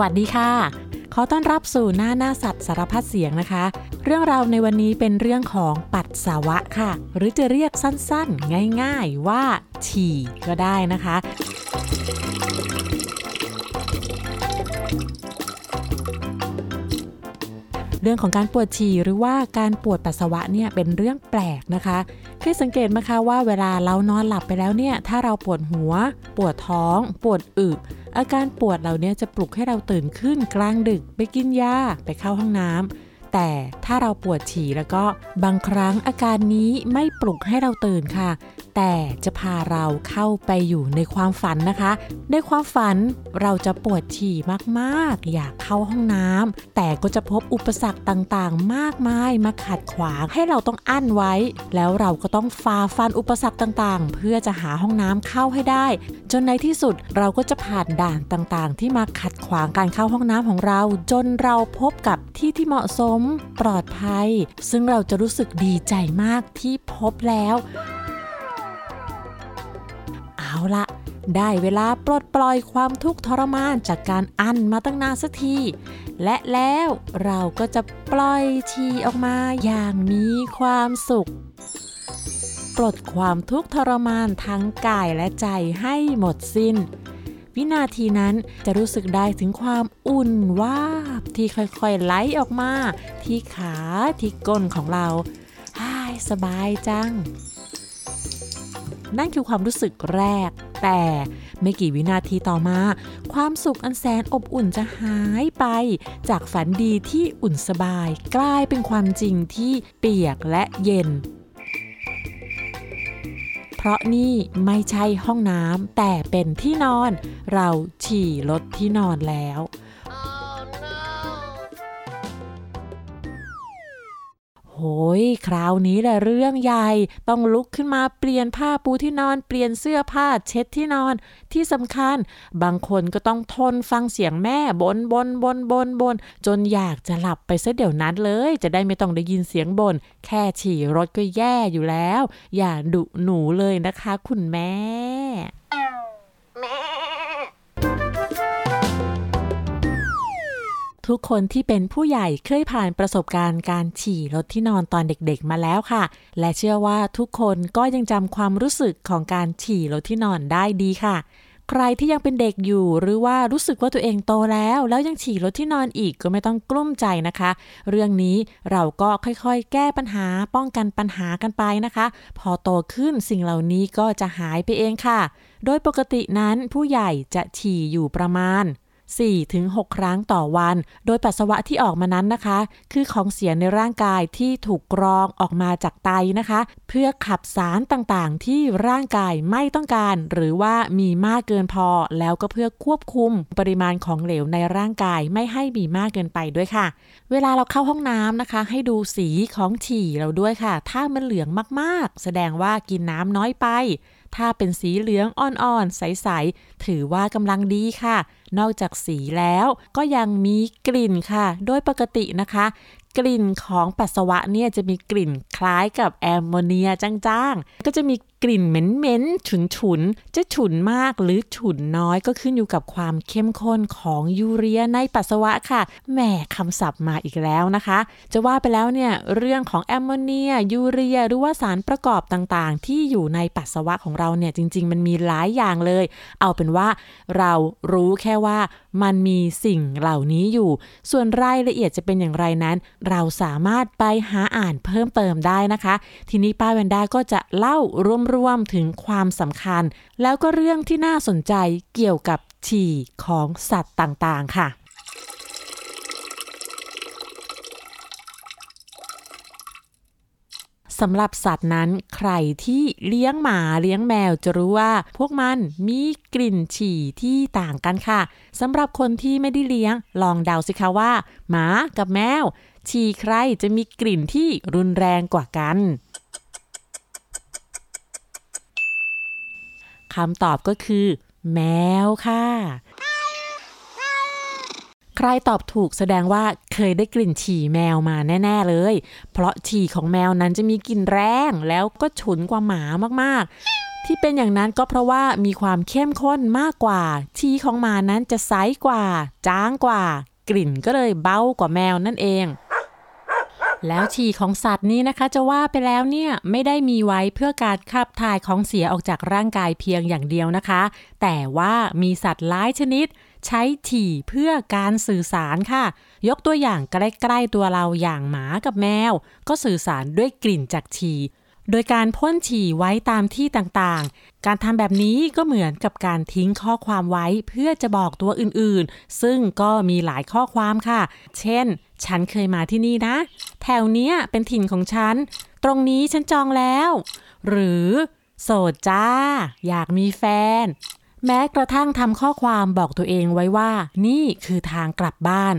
วัสดีค่ะ ขอต้อนรับสู่หน้าหน้าสัตว์สารพัดเสียงนะคะ เรื่องราวในวันนี้เป็นเรื่องของปัสสาวะค่ะ หรือจะเรียกสั้นๆ ง่ายๆว่า ฉี่ก็ได้นะคะ เรื่องของการปวดฉี่หรือว่าการปวดปัสสาวะเนี่ยเป็นเรื่องแปลกนะคะ เคยสังเกตไหมคะว่าเวลาเรานอนหลับไปแล้วเนี่ย ถ้าเราปวดหัว ปวดท้อง ปวดอึอาการปวดเหล่านี้จะปลุกให้เราตื่นขึ้นกลางดึก ไปกินยา ไปเข้าห้องน้ำ แต่ถ้าเราปวดฉี่แล้วก็บางครั้งอาการนี้ไม่ปลุกให้เราตื่นค่ะ แต่จะพาเราเข้าไปอยู่ในความฝันนะคะ ในความฝันเราจะปวดฉี่มากๆ อยากเข้าห้องน้ำแต่ก็จะพบอุปสรรคต่างๆ มากมายมาขัดขวางให้เราต้องอั้นไว้ แล้วเราก็ต้องฝ่าฟันอุปสรรคต่างๆ เพื่อจะหาห้องน้ำเข้าให้ได้ จนในที่สุดเราก็จะผ่านด่านต่างๆ ที่มาขัดขวางการเข้าห้องน้ำของเรา จนเราพบกับที่ที่เหมาะสมปลอดภัย ซึ่งเราจะรู้สึกดีใจมากที่พบแล้ว เอาละได้เวลาปลดปล่อยความทุกข์ทรมานจากการอั้นมาตั้งนานสักที และแล้วเราก็จะปล่อยชีออกมาอย่างมีความสุข ปลดความทุกข์ทรมานทั้งกายและใจให้หมดสิน้น วินาทีนั้นจะรู้สึกได้ถึงความอุ่นวาบที่ค่อยๆไหลออกมา ที่ขาที่ก้นของเราฮ่าสบายจัง นั่นคือความรู้สึกแรก แต่ไม่กี่วินาทีต่อมา ความสุขอันแสนอบอุ่นจะหายไป จากฝันดีที่อุ่นสบาย กลายเป็นความจริงที่เปียกและเย็น เพราะนี่ไม่ใช่ห้องน้ำแต่เป็นที่นอน เราฉี่รถที่นอนแล้ว โหยคราวนี้แหละเรื่องใหญ่ ต้องลุกขึ้นมาเปลี่ยนผ้าปูที่นอนเปลี่ยนเสื้อผ้าเช็ดที่นอน ที่สำคัญ บางคนก็ต้องทนฟังเสียงแม่บนบนบนบนบน จนอยากจะหลับไปซะเดี๋ยวนั้นเลย จะได้ไม่ต้องได้ยินเสียงบน แค่ฉี่รถก็แย่อยู่แล้ว อย่าดุหนูเลยนะคะ คุณแม่ ทุกคนที่เป็นผู้ใหญ่เคยผ่านประสบการณ์การฉี่รถที่นอนตอนเด็กๆมาแล้วค่ะ และเชื่อว่าทุกคนก็ยังจำความรู้สึกของการฉี่รถที่นอนได้ดีค่ะ ใครที่ยังเป็นเด็กอยู่หรือว่ารู้สึกว่าตัวเองโตแล้ว แล้วยังฉี่รถที่นอนอีกก็ไม่ต้องกลุ้มใจนะคะ เรื่องนี้เราก็ค่อยๆ แก้ปัญหาป้องกันปัญหากันไปนะคะ พอโตขึ้นสิ่งเหล่านี้ก็จะหายไปเองค่ะ โดยปกตินั้นผู้ใหญ่จะฉี่อยู่ประมาณ 4-6 ครั้งต่อวัน โดยปัสสาวะที่ออกมานั้นนะคะ คือของเสียในร่างกายที่ถูกกรองออกมาจากไตนะคะ เพื่อขับสารต่างๆ ที่ร่างกายไม่ต้องการ หรือว่ามีมากเกินพอ แล้วก็เพื่อควบคุมปริมาณของเหลวในร่างกายไม่ให้มีมากเกินไปด้วยค่ะ เวลาเราเข้าห้องน้ำนะคะ ให้ดูสีของฉี่เราด้วยค่ะ ถ้ามันเหลืองมากๆ แสดงว่ากินน้ำน้อยไป ถ้าเป็นสีเหลืองอ่อนๆ ใส ๆ ถือว่ากำลังดีค่ะ นอกจากสีแล้วก็ยังมีกลิ่นค่ะ โดยปกตินะคะ กลิ่นของปัสสาวะเนี่ยจะมีกลิ่นคล้ายกับแอมโมเนียจางๆ ก็จะมี กลิ่นเหม็นๆฉุนๆจะฉุนมากหรือฉุนน้อยก็ขึ้นอยู่กับความเข้มข้นของยูเรียในปัสสาวะค่ะแหมคำศัพท์มาอีกแล้วนะคะ จะว่าไปแล้วเนี่ยเรื่องของแอมโมเนียยูเรียหรือว่าสารประกอบต่างๆ ที่อยู่ในปัสสาวะของเราเนี่ยจริง ๆ มันมีหลายอย่างเลย เอาเป็นว่าเรารู้แค่ว่ามันมีสิ่งเหล่านี้อยู่ ส่วนรายละเอียดจะเป็นอย่างไรนั้น เราสามารถไปหาอ่านเพิ่มเติมได้นะคะ ทีนี้ป้าแวนด้าก็จะเล่ารวมๆถึงความสำคัญ แล้วก็เรื่องที่น่าสนใจเกี่ยวกับฉี่ของสัตว์ต่างๆ ค่ะสำหรับสัตว์นั้นใครที่เลี้ยงหมาเลี้ยงแมวจะรู้ว่า พวกมันมีกลิ่นฉี่ที่ต่างกันค่ะสำหรับคนที่ไม่ได้เลี้ยง ลองเดาสิคะว่า หมากับแมว ฉี่ใครจะมีกลิ่นที่รุนแรงกว่ากัน คำตอบก็คือ แมวค่ะ ใครตอบถูกแสดงว่าเคยได้กลิ่นฉี่แมวมาแน่ ๆเลย เพราะฉี่ของแมวนั้นจะมีกลิ่นแรงแล้วก็ฉุนกว่าหมามากๆ ที่เป็นอย่างนั้นก็เพราะว่ามีความเข้มข้นมากกว่าชีของหมานั้นจะใสกว่า จางกว่า กลิ่นก็เลยเบากว่าแมวนั่นเอง แล้วฉี่ของสัตว์นี้นะคะจะว่าไปแล้วเนี่ยไม่ได้มีไว้เพื่อการขับถ่ายของเสียออกจากร่างกายเพียงอย่างเดียวนะคะ แต่ว่ามีสัตว์หลายชนิด ใช้ฉี่เพื่อการสื่อสารค่ะ ยกตัวอย่างใกล้ๆตัวเราอย่างหมากับแมว ก็สื่อสารด้วยกลิ่นจากฉี่ โดยการพ่นฉี่ไว้ตามที่ต่างๆ การทำแบบนี้ก็เหมือนกับการทิ้งข้อความไว้เพื่อจะบอกตัวอื่นๆ ซึ่งก็มีหลายข้อความค่ะ เช่น ฉันเคยมาที่นี่นะ แถวเนี้ยเป็นถิ่นของฉัน ตรงนี้ฉันจองแล้ว หรือ โสดจ้า อยากมีแฟน แม้กระทั่งทำข้อความบอกตัวเองไว้ว่า นี่คือทางกลับบ้าน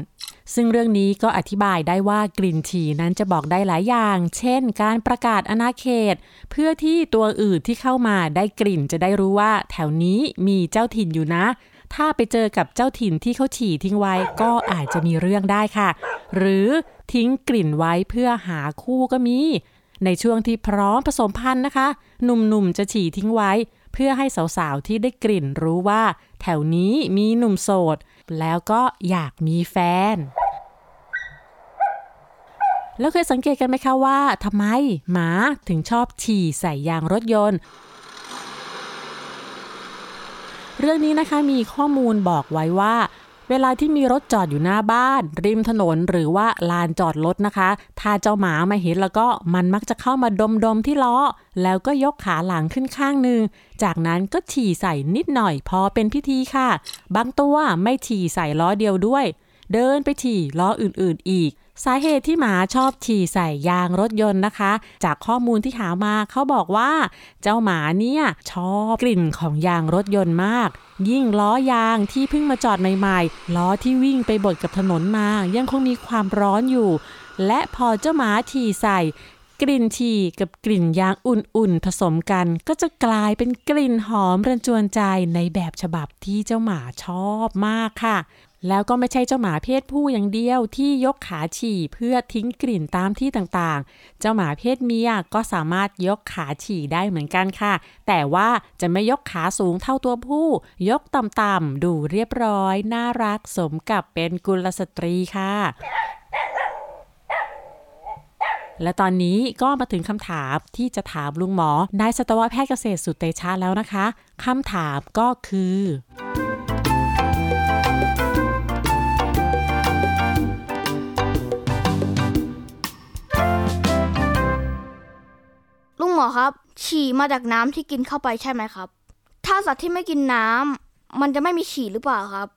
ซึ่งเรื่องนี้ก็อธิบายได้ว่ากลิ่นฉี่นั้นจะบอกได้หลายอย่าง เช่น การประกาศอนาเขต เพื่อที่ตัวอื่นที่เข้ามาได้กลิ่นจะได้รู้ว่า แถวนี้มีเจ้าถิ่นอยู่นะ ถ้าไปเจอกับเจ้าถิ่นที่เขาฉี่ทิ้งไว้ก็อาจจะมีเรื่องได้ค่ะ หรือทิ้งกลิ่นไว้เพื่อหาคู่ก็มีในช่วงที่พร้อมผสมพันธุ์นะคะ หนุ่มๆจะฉี่ทิ้งไว้ เพื่อให้สาวๆที่ได้กลิ่นรู้ว่า แถวนี้มีหนุ่มโสด แล้วก็อยากมีแฟน แล้วเคยสังเกตกันไหมคะว่าทำไมหมาถึงชอบฉี่ใส่ยางรถยนต์เรื่องนี้นะคะมีข้อมูลบอกไว้ว่า เวลาที่มีรถจอดอยู่หน้าบ้าน ริมถนนหรือว่าลานจอดรถนะคะ ถ้าเจ้าหมามาเห็นแล้วก็มันมักจะเข้ามาดมดมที่ล้อ แล้วก็ยกขาหลังขึ้นข้างหนึ่ง จากนั้นก็ฉี่ใส่นิดหน่อยพอเป็นพิธีค่ะ บางตัวไม่ฉี่ใส่ล้อเดียวด้วย เดินไปฉี่ล้ออื่นๆอีก สาเหตุที่หมาชอบฉี่ใส่ยางรถยนต์นะคะ จากข้อมูลที่หามาเขาบอกว่า เจ้าหมาเนี่ยชอบกลิ่นของยางรถยนต์มาก ยิ่งล้อยางที่เพิ่งมาจอดใหม่ๆ ล้อที่วิ่งไปบดกับถนนมา ยังคงมีความร้อนอยู่ และพอเจ้าหมาฉี่ใส่ กลิ่นฉี่กับกลิ่นยางอุ่นๆ ผสมกัน ก็จะกลายเป็นกลิ่นหอมระจวนใจในแบบฉบับที่เจ้าหมาชอบมากค่ะ แล้วก็ไม่ใช่เจ้าหมาเพศผู้อย่างเดียวที่ยกขาฉี่เพื่อทิ้งกลิ่นตามที่ต่างๆ เจ้าหมาเพศเมียก็สามารถยกขาฉี่ได้เหมือนกันค่ะ แต่ว่าจะไม่ยกขาสูงเท่าตัวผู้ ยกต่ำๆดูเรียบร้อย น่ารักสมกับเป็นกุลสตรีค่ะและตอนนี้ก็มาถึงคำถามที่จะถามลุงหมอ นายสัตวแพทย์เกษตรสุดเตชะแล้วนะคะคำถามก็คือ หมอครับ ฉี่มาจากน้ำที่กินเข้าไปใช่ไหมครับ ถ้าสัตว์ที่ไม่กินน้ำมันจะไม่มีฉี่หรือเปล่าครับ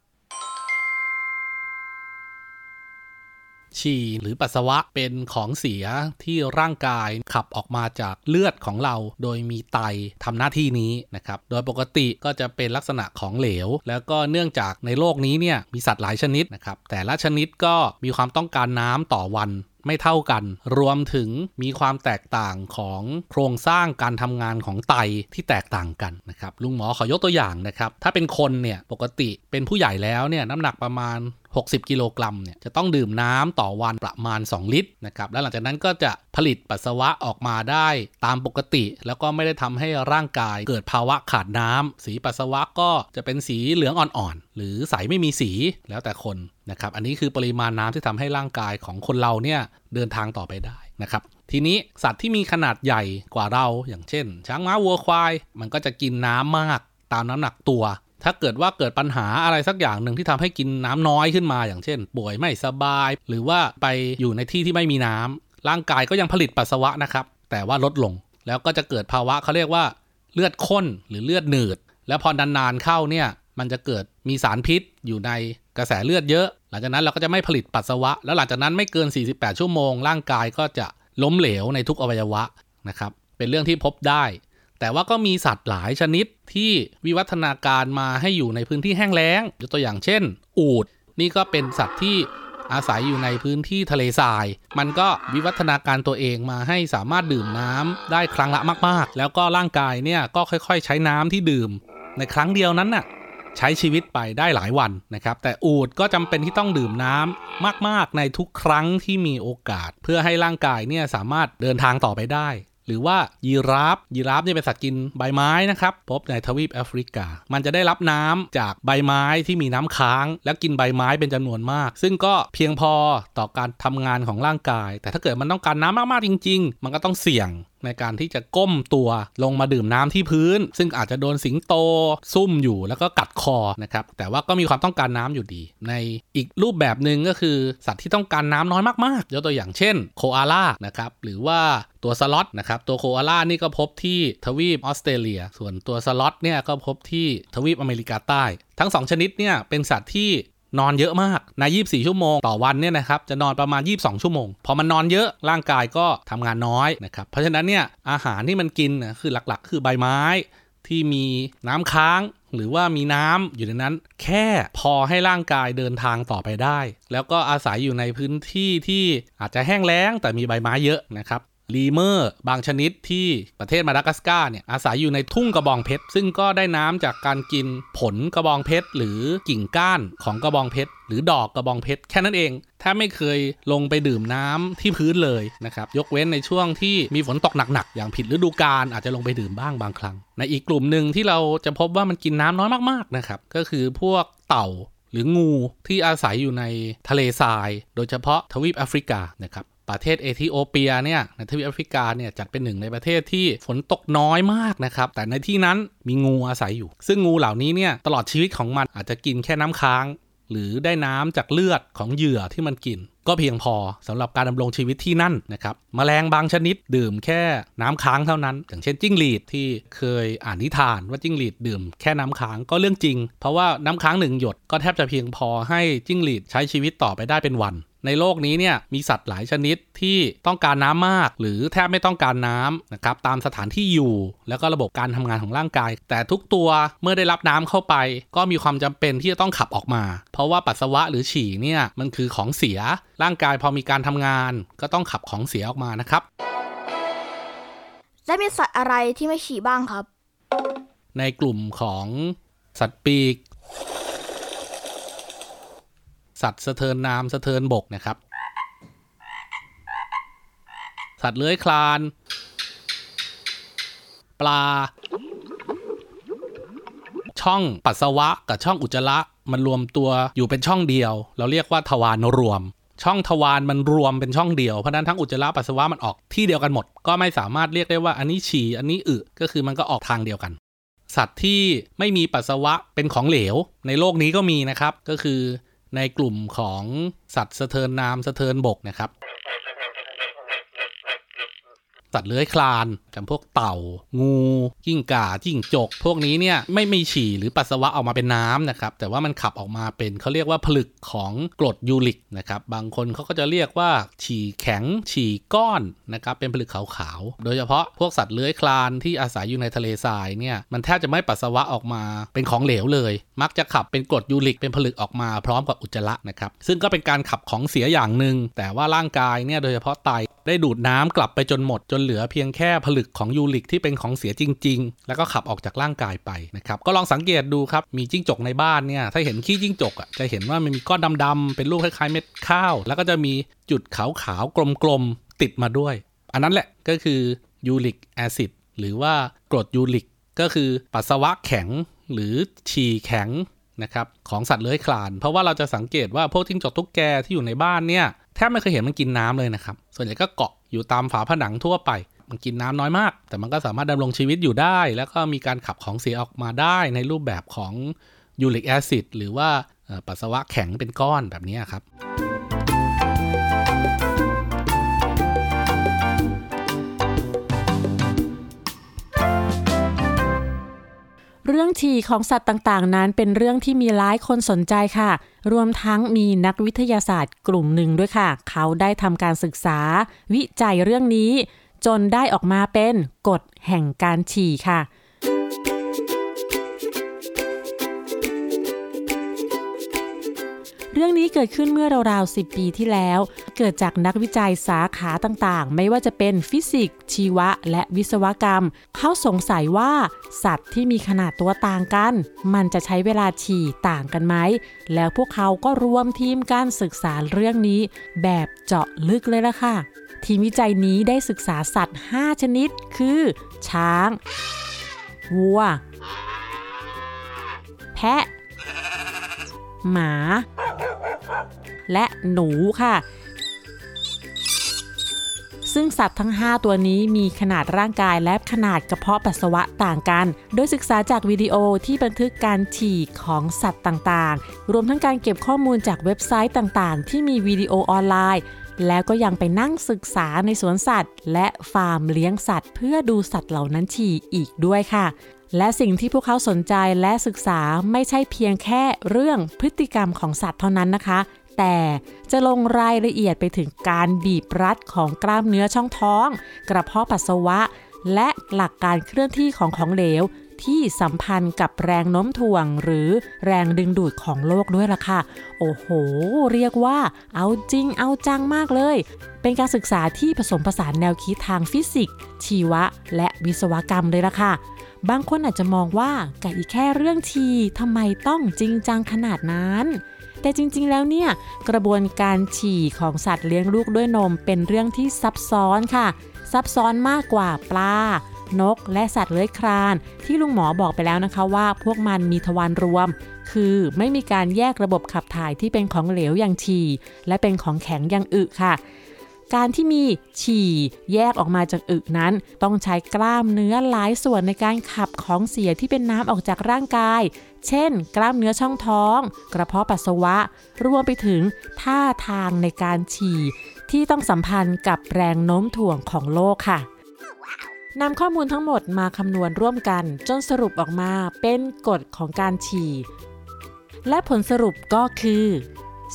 ฉี่หรือปัสสาวะเป็นของเสียที่ร่างกายขับออกมาจากเลือดของเรา โดยมีไตทำหน้าที่นี้นะครับ โดยปกติก็จะเป็นลักษณะของเหลว แล้วก็เนื่องจากในโลกนี้เนี่ยมีสัตว์หลายชนิดนะครับ แต่ละชนิดก็มีความต้องการน้ำต่อวันไม่เท่ากัน รวมถึงมีความแตกต่างของโครงสร้างการทำงานของไตที่แตกต่างกันนะครับลุงหมอขอยกตัวอย่างนะครับ ถ้าเป็นคนเนี่ยปกติเป็นผู้ใหญ่แล้วเนี่ยน้ำหนักประมาณ60 กิโลกรัมเนี่ยจะต้องดื่มน้ำต่อวันประมาณ 2 ลิตรนะครับแล้วหลังจากนั้นก็จะผลิตปัสสาวะออกมาได้ตามปกติ แล้วก็ไม่ได้ทำให้ร่างกายเกิดภาวะขาดน้ำสีปัสสาวะก็จะเป็นสีเหลืองอ่อนๆหรือใสไม่มีสีแล้วแต่คนนะครับอันนี้คือปริมาณน้ำที่ทำให้ร่างกายของคนเราเนี่ยเดินทางต่อไปได้นะครับทีนี้สัตว์ที่มีขนาดใหญ่กว่าเราอย่างเช่น ช้างม้าวัวควาย มันก็จะกินน้ำมากตามน้ำหนักตัว ถ้าเกิดว่าเกิดปัญหาอะไรสักอย่างหนึ่งที่ทำให้กินน้ำน้อยขึ้นมา อย่างเช่น ป่วยไม่สบาย หรือว่าไปอยู่ในที่ที่ไม่มีน้ำร่างกายก็ยังผลิตปัสสาวะนะครับ แต่ว่าลดลง แล้วก็จะเกิดภาวะเขาเรียกว่าเลือดข้นหรือเลือดหนืด แล้วพอนานๆเข้าเนี่ยมันจะเกิดมีสารพิษอยู่ในกระแสเลือดเยอะ หลังจากนั้นเราก็จะไม่ผลิตปัสสาวะ แล้วหลังจากนั้นไม่เกิน 48 ชั่วโมง ร่างกายก็จะล้มเหลวในทุกอวัยวะนะครับ เป็นเรื่องที่พบได้ แต่ว่าก็มีสัตว์หลายชนิดที่วิวัฒนาการมาให้อยู่ในพื้นที่แห้งแล้งยกตัวอย่างเช่น อูดนี่ก็เป็นสัตว์ที่อาศัยอยู่ในพื้นที่ทะเลทราย มันก็วิวัฒนาการตัวเองมาให้สามารถดื่มน้ำได้ครั้งละมาก ๆ แล้วก็ร่างกายเนี่ยก็ค่อยๆ ใช้น้ำที่ดื่ม ในครั้งเดียวนั้นน่ะใช้ชีวิตไปได้หลายวันนะครับ แต่อูดก็จำเป็นที่ต้องดื่มน้ำมากๆในทุกครั้งที่มีโอกาส เพื่อให้ร่างกายเนี่ยสามารถเดินทางต่อไปได้ หรือว่ายีราฟยีราฟเนี่ยเป็นสัตว์กินใบไม้นะครับ พบในทวีปแอฟริกา มันจะได้รับน้ำจากใบไม้ที่มีน้ำค้าง และกินใบไม้เป็นจำนวนมาก ซึ่งก็เพียงพอต่อการทำงานของร่างกาย แต่ถ้าเกิดมันต้องการน้ำมากๆจริง ๆ มันก็ต้องเสี่ยงในการที่จะก้มตัวลงมาดื่มน้ำที่พื้น ซึ่งอาจจะโดนสิงโตซุ่มอยู่แล้วก็กัดคอนะครับแต่ว่าก็มีความต้องการน้ำอยู่ดี ในอีกรูปแบบหนึ่งก็คือสัตว์ที่ต้องการน้ำน้อยมากๆยกตัวอย่างเช่นโคอาล่านะครับหรือว่าตัวสล็อตนะครับตัวโคอาล่านี่ก็พบที่ทวีปออสเตรเลีย ส่วนตัวสล็อตเนี่ยก็พบที่ทวีปอเมริกาใต้ ทั้ง 2 ชนิดเนี่ยเป็นสัตว์ที่ นอนเยอะมากใน 24 ชั่วโมงต่อวันเนี่ยนะครับจะนอนประมาณ 22 ชั่วโมง พอมันนอนเยอะร่างกายก็ทำงานน้อยนะครับเพราะฉะนั้นเนี่ยอาหารที่มันกินนะคือหลักๆ คือใบไม้ที่มีน้ำค้างหรือว่ามีน้ำอยู่ในนั้นแค่พอให้ร่างกายเดินทางต่อไปได้ แล้วก็อาศัยอยู่ในพื้นที่ที่อาจจะแห้งแล้งแต่มีใบไม้เยอะนะครับ ลีเมอร์บางชนิดที่ประเทศมาดากัสการ์เนี่ยอาศัยอยู่ในทุ่งกระบองเพชร ซึ่งก็ได้น้ำจากการกินผลกระบองเพชร หรือกิ่งก้านของกระบองเพชร หรือดอกกระบองเพชร แค่นั้นเองถ้าไม่เคยลงไปดื่มน้ำที่พื้นเลยนะครับ ยกเว้นในช่วงที่มีฝนตกหนักๆ อย่างผิดฤดูกาลอาจจะลงไปดื่มบ้างบางครั้ง ในอีกกลุ่มหนึ่งที่เราจะพบว่ามันกินน้ำน้อยมากๆนะครับก็คือพวกเต่าหรืองูที่อาศัยอยู่ในทะเลทราย โดยเฉพาะทวีปแอฟริกานะครับ ประเทศเอธิโอเปียเนี่ยในทวีปแอฟริกาเนี่ยจัดเป็นหนึ่งในประเทศที่ฝนตกน้อยมากนะครับ แต่ในที่นั้นมีงูอาศัยอยู่ ซึ่งงูเหล่านี้เนี่ยตลอดชีวิตของมันอาจจะกินแค่น้ำค้าง หรือได้น้ำจากเลือดของเหยื่อที่มันกิน ก็เพียงพอสำหรับการดำรงชีวิตที่นั่นนะครับมแมลงบางชนิดดื่มแค่น้ำค้างเท่านั้น อย่างเช่นจิ้งหรีดที่เคยอ่านนิทานว่าจิ้งหรีดดื่มแค่น้ำค้างก็เรื่องจริง เพราะว่าน้ำค้างหนึ่งหยดก็แทบจะเพียงพอให้จิ้งหรีดใช้ชีวิตต่อไปได้เป็นวัน ในโลกนี้เนี่ยมีสัตว์หลายชนิดที่ต้องการน้ำมาก หรือแทบไม่ต้องการน้ำนะครับตามสถานที่อยู่ แล้วก็ระบบการทำงานของร่างกาย แต่ทุกตัวเมื่อได้รับน้ำเข้าไป ก็มีความจำเป็นที่จะต้องขับออกมา เพราะว่าปัสสาวะหรือฉี่เนี่ยมันคือของเสีย ร่างกายพอมีการทำงาน ก็ต้องขับของเสียออกมานะครับ และมีสัตว์อะไรที่ไม่ฉี่บ้างครับ ในกลุ่มของสัตว์ปีก สัตว์สะเทินน้ำสะเทินบกนะครับ สัตว์เลื้อยคลาน ปลา ช่องปัสสาวะกับช่องอุจจาระมันรวมตัวอยู่เป็นช่องเดียว เราเรียกว่าทวารรวม ช่องทวารมันรวมเป็นช่องเดียว เพราะนั้นทั้งอุจจาระปัสสาวะมันออกที่เดียวกันหมด ก็ไม่สามารถเรียกได้ว่าอันนี้ฉี่อันนี้อึก็คือมันก็ออกทางเดียวกัน สัตว์ที่ไม่มีปัสสาวะเป็นของเหลว ในโลกนี้ก็มีนะครับ ก็คือ ในกลุ่มของสัตว์สะเทินน้ำสะเทินบกนะครับ สัตว์เลื้อยคลานจำพวกเต่า งูจิ้งก่าจิ้งจก พวกนี้เนี่ยไม่มีฉี่หรือปัสสาวะออกมาเป็นน้ำนะครับ แต่ว่ามันขับออกมาเป็นเขาเรียกว่าผลึกของกรดยูริกนะครับ บางคนเขาก็จะเรียกว่าฉี่แข็ง ฉี่ก้อนนะครับ เป็นผลึกขาวๆ โดยเฉพาะพวกสัตว์เลื้อยคลานที่อาศัยอยู่ในทะเลทรายเนี่ย มันแทบจะไม่ปัสสาวะออกมาเป็นของเหลวเลย มักจะขับเป็นกรดยูริกเป็นผลึกออกมาพร้อมกับอุจจาระนะครับ ซึ่งก็เป็นการขับของเสียอย่างหนึ่ง แต่ว่าร่างกายเนี่ยโดยเฉพาะไตได้ดูดน้ำกลับไปจนหมดจนเหลือเพียงแค่ผลึกของยูริกที่เป็นของเสียจริง ๆ แล้วก็ขับออกจากร่างกายไปนะครับก็ลองสังเกตดูครับมีจิ้งจกในบ้านเนี่ยถ้าเห็นขี้จิ้งจกอะจะเห็นว่ามันมีก้อนดำๆเป็นลูกคล้ายๆเม็ดข้าว แล้วก็จะมีจุดขาวๆกลมๆติดมาด้วย อันนั้นแหละก็คือยูริกแอซิดหรือว่ากรดยูริกก็คือปัสสาวะแข็งหรือฉี่แข็งนะครับของสัตว์เลื้อยคลาน เพราะว่าเราจะสังเกตว่าพวกจิ้งจกตุ๊กแกที่อยู่ในบ้านเนี่ยแทบไม่เคยเห็นมันกินน้ำเลยนะครับ ส่วนใหญ่ก็เกาะ อยู่ตามฝาผนังทั่วไป มันกินน้ำน้อยมาก แต่มันก็สามารถดำรงชีวิตอยู่ได้ แล้วก็มีการขับของเสียออกมาได้ในรูปแบบของยูริกแอซิดหรือว่าปัสสาวะแข็งเป็นก้อนแบบนี้ครับ เรื่องฉี่ของสัตว์ต่างๆ นั้นเป็นเรื่องที่มีหลายคนสนใจค่ะ รวมทั้งมีนักวิทยาศาสตร์กลุ่มหนึ่งด้วยค่ะ เขาได้ทำการศึกษา วิจัยเรื่องนี้ จนได้ออกมาเป็นกฎแห่งการฉี่ค่ะ รื่องนี้เกิดขึ้นเมื่อราวๆ10 ปีที่แล้ว เกิดจากนักวิจัยสาขาต่างๆ ไม่ว่าจะเป็นฟิสิกส์ชีวะ และวิศวกรรม เขาสงสัยว่าสัตว์ที่มีขนาดตัวต่างกัน มันจะใช้เวลาฉี่ต่างกันไหม แล้วพวกเขาก็รวมทีมการศึกษาเรื่องนี้ แบบเจาะลึกเลยละค่ะ ทีมวิจัยนี้ได้ศึกษาสัตว์ 5 ชนิด คือ ช้าง วัว แพะ หมา และหนูค่ะ ซึ่งสัตว์ทั้ง 5 ตัวนี้มีขนาดร่างกายและขนาดกระเพาะปัสสาวะต่างกัน โดยศึกษาจากวิดีโอที่บันทึกการฉี่ของสัตว์ต่างๆ รวมทั้งการเก็บข้อมูลจากเว็บไซต์ต่างๆ ที่มีวิดีโอออนไลน์แล้วก็ยังไปนั่งศึกษาในสวนสัตว์ และฟาร์มเลี้ยงสัตว์ เพื่อดูสัตว์เหล่านั้นฉี่อีกด้วยค่ะ และสิ่งที่พวกเขาสนใจและศึกษาไม่ใช่เพียงแค่เรื่องพฤติกรรมของสัตว์เท่านั้นนะคะ แต่จะลงรายละเอียดไปถึงการบีบรัดของกล้ามเนื้อช่องท้อง กระเพาะปัสสาวะ และหลักการเคลื่อนที่ของของเหลว ที่สัมพันธ์กับแรงโน้มถ่วง หรือแรงดึงดูดของโลกด้วยล่ะค่ะ โอ้โห เรียกว่าเอาจริงเอาจังมากเลย เป็นการศึกษาที่ผสมผสานแนวคิดทางฟิสิกส์ชีวะ และวิศวกรรมเลยล่ะค่ะ บางคนอาจจะมองว่ากับอีกแค่เรื่องทีทำไมต้องจริงจังขนาดนั้น แต่จริงๆแล้วเนี่ยกระบวนการฉี่ของสัตว์เลี้ยงลูกด้วยนมเป็นเรื่องที่ซับซ้อนค่ะ ซับซ้อนมากกว่าปลานก และสัตว์เลื้อยคลาน ที่ลุงหมอบอกไปแล้วนะคะว่าพวกมันมีทวารรวม คือไม่มีการแยกระบบขับถ่ายที่เป็นของเหลวอย่างฉี่และเป็นของแข็งอย่างอึค่ะ การที่มีฉี่แยกออกมาจากอึนั้น ต้องใช้กล้ามเนื้อหลายส่วนในการขับของเสียที่เป็นน้ำออกจากร่างกาย เช่น กล้ามเนื้อช่องท้อง กระเพาะปัสสาวะ รวมไปถึงท่าทางในการฉี่ ที่ต้องสัมพันธ์กับแรงโน้มถ่วงของโลกค่ะนำข้อมูลทั้งหมดมาคำนวณร่วมกัน จนสรุปออกมาเป็นกฎของการฉี่ และผลสรุปก็คือ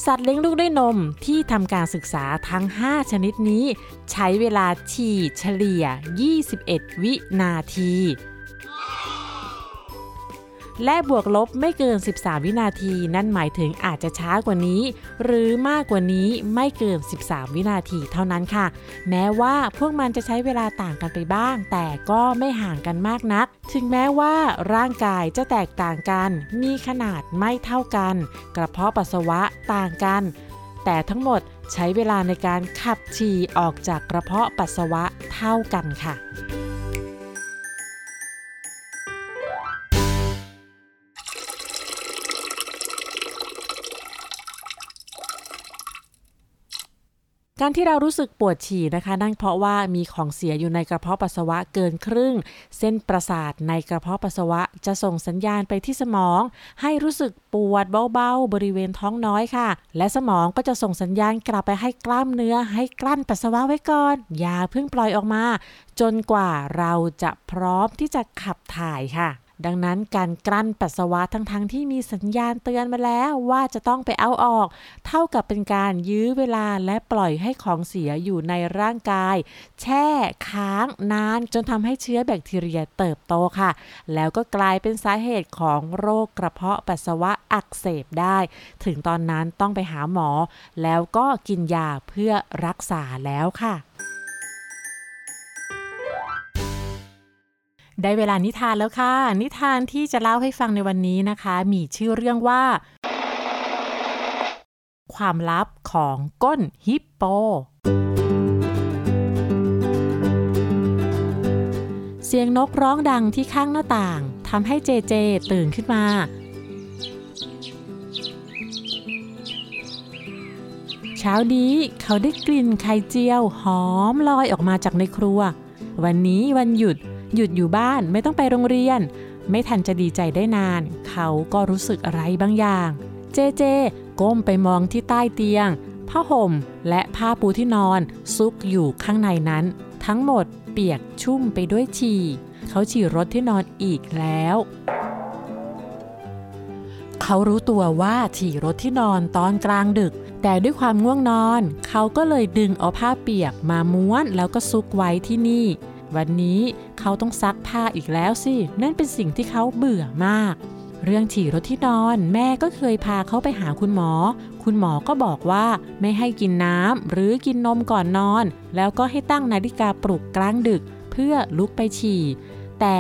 สัตว์เลี้ยงลูกด้วยนมที่ทำการศึกษาทั้ง 5 ชนิดนี้ ใช้เวลาฉี่เฉลี่ย 21 วินาที และบวกลบไม่เกิน 13 วินาที นั่นหมายถึงอาจจะช้ากว่านี้ หรือมากกว่านี้ไม่เกิน 13 วินาทีเท่านั้นค่ะ แม้ว่าพวกมันจะใช้เวลาต่างกันไปบ้าง แต่ก็ไม่ห่างกันมากนัก ถึงแม้ว่าร่างกายจะแตกต่างกัน มีขนาดไม่เท่ากัน กระเพาะปัสสาวะต่างกัน แต่ทั้งหมดใช้เวลาในการขับฉี่ออกจากกระเพาะปัสสาวะเท่ากันค่ะ การที่เรารู้สึกปวดฉี่นะคะ นั่นเพราะว่ามีของเสียอยู่ในกระเพาะปัสสาวะเกินครึ่ง เส้นประสาทในกระเพาะปัสสาวะจะส่งสัญญาณไปที่สมอง ให้รู้สึกปวดเบาๆ บริเวณท้องน้อยค่ะ และสมองก็จะส่งสัญญาณกลับไปให้กล้ามเนื้อ ให้กลั้นปัสสาวะไว้ก่อน อย่าเพิ่งปล่อยออกมา จนกว่าเราจะพร้อมที่จะขับถ่ายค่ะ ดังนั้นการกลั้นปัสสาวะทั้งๆทที่มีสัญญาณเตือนมาแล้วว่าจะต้องไปเอาออก เท่ากับเป็นการยื้อเวลาและปล่อยให้ของเสียอยู่ในร่างกาย แช่ค้างนานจนทำให้เชื้อแบคทีเรียเติบโตค่ะ แล้วก็กลายเป็นสาเหตุของโรคกระเพาะปัสสาวะอักเสบได้ ถึงตอนนั้นต้องไปหาหมอ แล้วก็กินยาเพื่อรักษาแล้วค่ะ ได้เวลานิทานแล้วค่ะ นิทานที่จะเล่าให้ฟังในวันนี้นะคะ มีชื่อเรื่องว่า ความลับของก้นฮิปโป เสียงนกร้องดังที่ข้างหน้าต่างทำให้เจเจตื่นขึ้นมา เช้านี้เขาได้กลิ่นไข่เจียวหอมลอยออกมาจากในครัว วันนี้วันหยุด หยุดอยู่บ้านไม่ต้องไปโรงเรียน ไม่ทันจะดีใจได้นาน เขาก็รู้สึกอะไรบางอย่าง เจเจ ก้มไปมองที่ใต้เตียงผ้าห่มและผ้าปูที่นอน ซุกอยู่ข้างในนั้น ทั้งหมดเปียกชุ่มไปด้วยฉี่เขาฉี่รถที่นอนอีกแล้ว เขารู้ตัวว่าฉี่รถที่นอนตอนกลางดึก แต่ด้วยความง่วงนอน เขาก็เลยดึงเอาผ้าเปียกมาม้วนแล้วก็ซุกไว้ที่นี่ วันนี้เขาต้องซักผ้าอีกแล้วสิ นั่นเป็นสิ่งที่เขาเบื่อมาก เรื่องฉี่รถที่นอนแม่ก็เคยพาเขาไปหาคุณหมอ คุณหมอก็บอกว่าไม่ให้กินน้ำหรือกินนมก่อนนอน แล้วก็ให้ตั้งนาฬิกาปลุกกลางดึก เพื่อลุกไปฉี่ แต่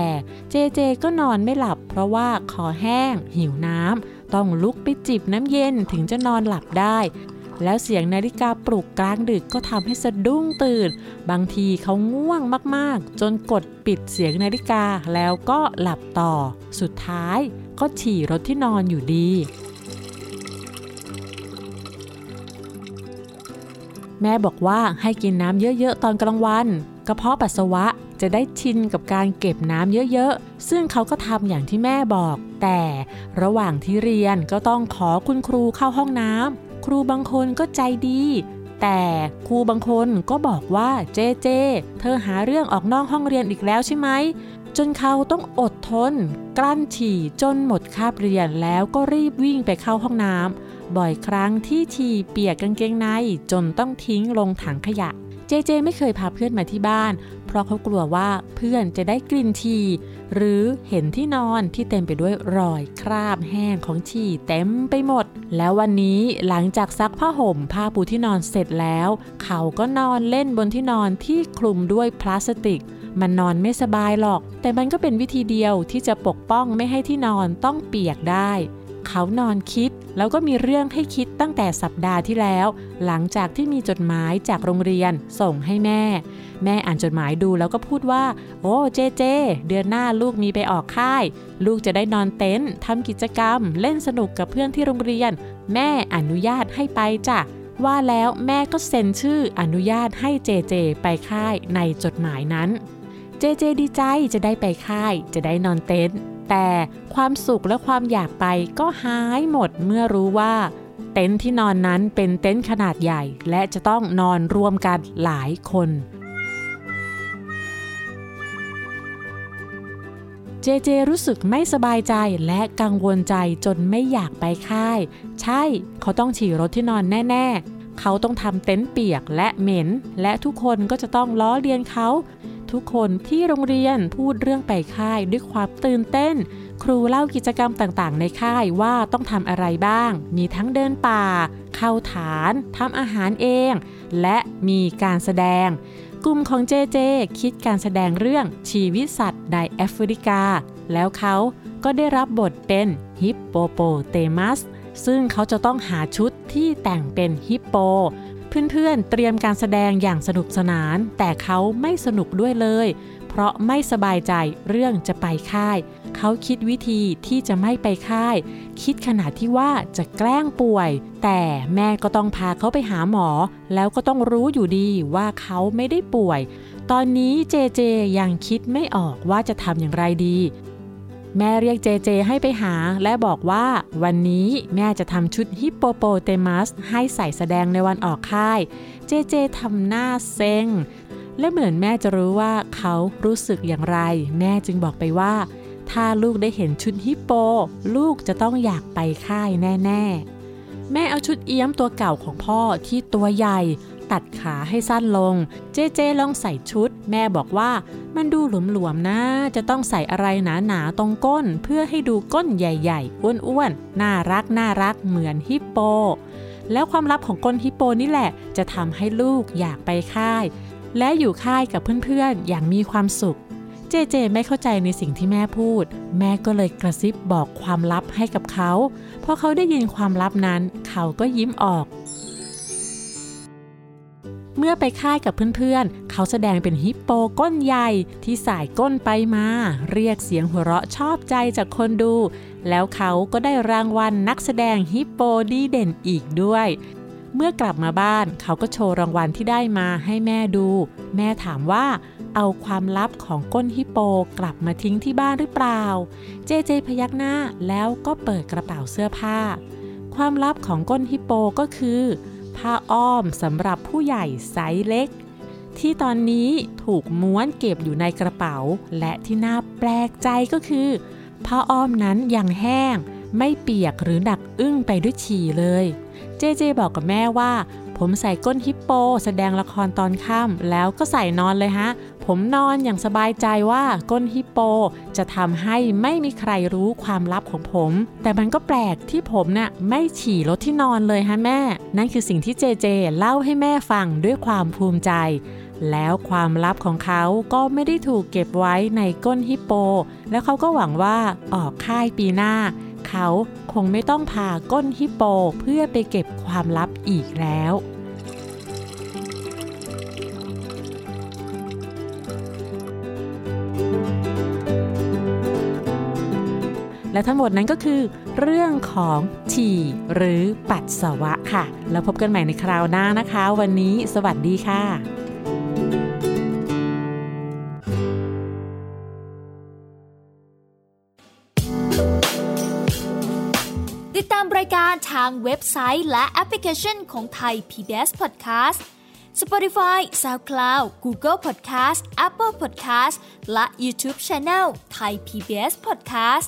เจเจก็นอนไม่หลับ เพราะว่าคอแห้ง หิวน้ำต้องลุกไปจิบน้ำเย็นถึงจะนอนหลับได้ แล้วเสียงนาฬิกาปลุกกลางดึกก็ทำให้สะดุ้งตื่น บางทีเขาง่วงมากๆ จนกดปิดเสียงนาฬิกาแล้วก็หลับต่อ สุดท้ายก็ฉี่รถที่นอนอยู่ดี แม่บอกว่าให้กินน้ำเยอะๆ ตอนกลางวัน กระเพาะปัสสาวะจะได้ชินกับการเก็บน้ำเยอะๆ ซึ่งเขาก็ทำอย่างที่แม่บอก แต่ระหว่างที่เรียนก็ต้องขอคุณครูเข้าห้องน้ำ ครูบางคนก็ใจดี แต่ครูบางคนก็บอกว่าเจเจ เธอหาเรื่องออกนอกห้องเรียนอีกแล้วใช่ไหม จนเขาต้องอดทน กลั้นฉี่จนหมดคาบเรียนแล้วก็รีบวิ่งไปเข้าห้องน้ำบ่อยครั้งที่ฉี่เปียกกางเกงในจนต้องทิ้งลงถังขยะเจเจไม่เคยพาเพื่อนมาที่บ้าน เพราะเขากลัวว่าเพื่อนจะได้กลิ่นฉี่ หรือเห็นที่นอนที่เต็มไปด้วยรอยคราบแห้งของฉี่เต็มไปหมด แล้ววันนี้หลังจากซักผ้าห่มผ้าปูที่นอนเสร็จแล้ว เขาก็นอนเล่นบนที่นอนที่คลุมด้วยพลาสติก มันนอนไม่สบายหรอก แต่มันก็เป็นวิธีเดียวที่จะปกป้องไม่ให้ที่นอนต้องเปียกได้ เขานอนคิด แล้วก็มีเรื่องให้คิดตั้งแต่สัปดาห์ที่แล้ว หลังจากที่มีจดหมายจากโรงเรียนส่งให้แม่ แม่อ่านจดหมายดูแล้วก็พูดว่า โอ้เจเจ เดือนหน้าลูกมีไปออกค่าย ลูกจะได้นอนเต็นท์ทำกิจกรรม เล่นสนุกกับเพื่อนที่โรงเรียน แม่อนุญาตให้ไปจ้ะว่าแล้วแม่ก็เซ็นชื่ออนุญาตให้เจเจไปค่ายในจดหมายนั้น เจเจดีใจจะได้ไปค่าย จะได้นอนเต็นท์ แต่ความสุขและความอยากไปก็หายหมดเมื่อรู้ว่า เต็นท์ที่นอนนั้นเป็นเต็นท์ขนาดใหญ่ และจะต้องนอนรวมกันหลายคน เจเจรู้สึกไม่สบายใจและกังวลใจจนไม่อยากไปค่าย ใช่เขาต้องฉี่รถที่นอนแน่ ๆ เขาต้องทำเต็นท์เปียกและเหม็น และทุกคนก็จะต้องล้อเลียนเขา ทุกคนที่โรงเรียนพูดเรื่องไปค่ายด้วยความตื่นเต้น ครูเล่ากิจกรรมต่างๆ ในค่ายว่าต้องทำอะไรบ้าง มีทั้งเดินป่า เข้าฐานทำอาหารเอง และมีการแสดง กลุ่มของเจเจคิดการแสดงเรื่องชีวิตสัตว์ในแอฟริกา แล้วเขาก็ได้รับบทเป็นฮิปโปโปเตมัสซึ่งเขาจะต้องหาชุดที่แต่งเป็นฮิปโป เพื่อนๆ เตรียมการแสดงอย่างสนุกสนาน แต่เขาไม่สนุกด้วยเลย เพราะไม่สบายใจเรื่องจะไปค่าย เขาคิดวิธีที่จะไม่ไปค่าย คิดขนาดที่ว่าจะแกล้งป่วย แต่แม่ก็ต้องพาเขาไปหาหมอ แล้วก็ต้องรู้อยู่ดีว่าเขาไม่ได้ป่วย ตอนนี้เจเจยังคิดไม่ออกว่าจะทำอย่างไรดี แม่เรียกเจเจให้ไปหาและบอกว่าวันนี้แม่จะทำชุดฮิปโปโปเตมัสให้ใส่แสดงในวันออกค่าย เจเจทำหน้าเซ็ง และเหมือนแม่จะรู้ว่าเขารู้สึกอย่างไร แม่จึงบอกไปว่า ถ้าลูกได้เห็นชุดฮิปโป ลูกจะต้องอยากไปค่ายแน่ ๆ แม่เอาชุดเอี้ยมตัวเก่าของพ่อที่ตัวใหญ่ ตัดขาให้สั้นลง เจเจลองใส่ชุด แม่บอกว่ามันดูหลวมๆนะ จะต้องใส่อะไรหนาๆตรงก้น เพื่อให้ดูก้นใหญ่ๆ อ้วนๆ น่ารักน่ารักเหมือนฮิปโป แล้วความลับของก้นฮิปโปนี่แหละ จะทำให้ลูกอยากไปค่าย และอยู่ค่ายกับเพื่อนๆ อย่างมีความสุขเจเจไม่เข้าใจในสิ่งที่แม่พูด แม่ก็เลยกระซิบบอกความลับให้กับเขา พอเขาได้ยินความลับนั้น เขาก็ยิ้มออก เมื่อไปค่ายกับเพื่อนๆ เขาแสดงเป็นฮิปโปก้นใหญ่ที่สายก้นไปมา เรียกเสียงหัวเราะชอบใจจากคนดู แล้วเขาก็ได้รางวัลนักแสดงฮิปโปดีเด่นอีกด้วย เมื่อกลับมาบ้านเขาก็โชว์รางวัลที่ได้มาให้แม่ดู แม่ถามว่าเอาความลับของก้นฮิปโปกลับมาทิ้งที่บ้านหรือเปล่า เจเจพยักหน้าแล้วก็เปิดกระเป๋าเสื้อผ้า ความลับของก้นฮิปโปก็คือ ผ้าอ้อมสำหรับผู้ใหญ่ไซส์เล็ก ที่ตอนนี้ถูกม้วนเก็บอยู่ในกระเป๋า และที่น่าแปลกใจก็คือ ผ้าอ้อมนั้นยังแห้ง ไม่เปียกหรือหนักอึ้งไปด้วยฉี่เลย เจเจบอกกับแม่ว่า ผมใส่ก้นฮิปโป แสดงละครตอนค่ำแล้วก็ใส่นอนเลยฮะ ผมนอนอย่างสบายใจว่าก้นฮิปโปจะทำให้ไม่มีใครรู้ความลับของผม แต่มันก็แปลกที่ผมน่ะไม่ฉี่รถที่นอนเลยฮะแม่ นั่นคือสิ่งที่เจเจเล่าให้แม่ฟังด้วยความภูมิใจ แล้วความลับของเขาก็ไม่ได้ถูกเก็บไว้ในก้นฮิปโป แล้วเขาก็หวังว่าออกค่ายปีหน้า เขเขาคงไม่ต้องพาก้นฮิปโปเพื่อไปเก็บความลับอีกแล้ว และทั้งหมดนั้นก็คือ เรื่องของฉี่หรือปัสสาวะค่ะ แล้วพบกันใหม่ในคราวหน้านะคะ วันนี้สวัสดีค่ะติดตามรายการทางเว็บไซต์และแอปพลิเคชันของไทย PBS Podcast Spotify SoundCloud Google Podcast Apple Podcast และ YouTube Channel Thai PBS Podcast